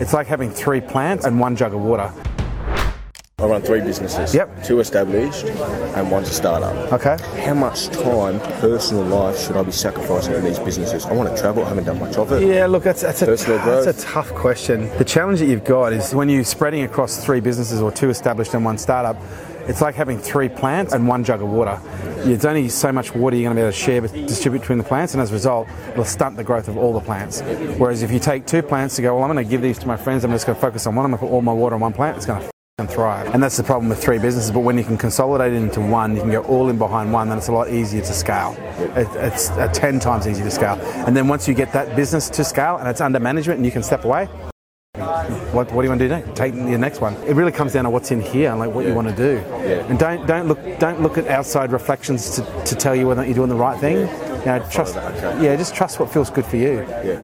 It's like having three plants and one jug of water. I run three businesses. Yep. Two established and one's a startup. Okay. How much time, personal life, should I be sacrificing in these businesses? I want to travel. I haven't done much of it. Yeah, look, that's, that's, a, Personal growth. that's a tough question. The challenge that you've got is when you're spreading across three businesses or two established and one startup, it's like having three plants and one jug of water. There's only so much water you're going to be able to share, distribute between the plants, and as a result, it'll stunt the growth of all the plants. Whereas if you take two plants to go, well, I'm going to give these to my friends, I'm just going to focus on one, I'm going to put all my water on one plant, it's going to and thrive. And that's the problem with three businesses. But when you can consolidate it into one, you can go all in behind one, then it's a lot easier to scale. It, it's uh, 10 times easier to scale. And then once you get that business to scale and it's under management and you can step away, what, what do you want to do next? Take your next one. It really comes down to what's in here and like what you want to do. And don't don't look don't look at outside reflections to, to tell you whether you're doing the right thing. You know, trust. Yeah, just trust what feels good for you.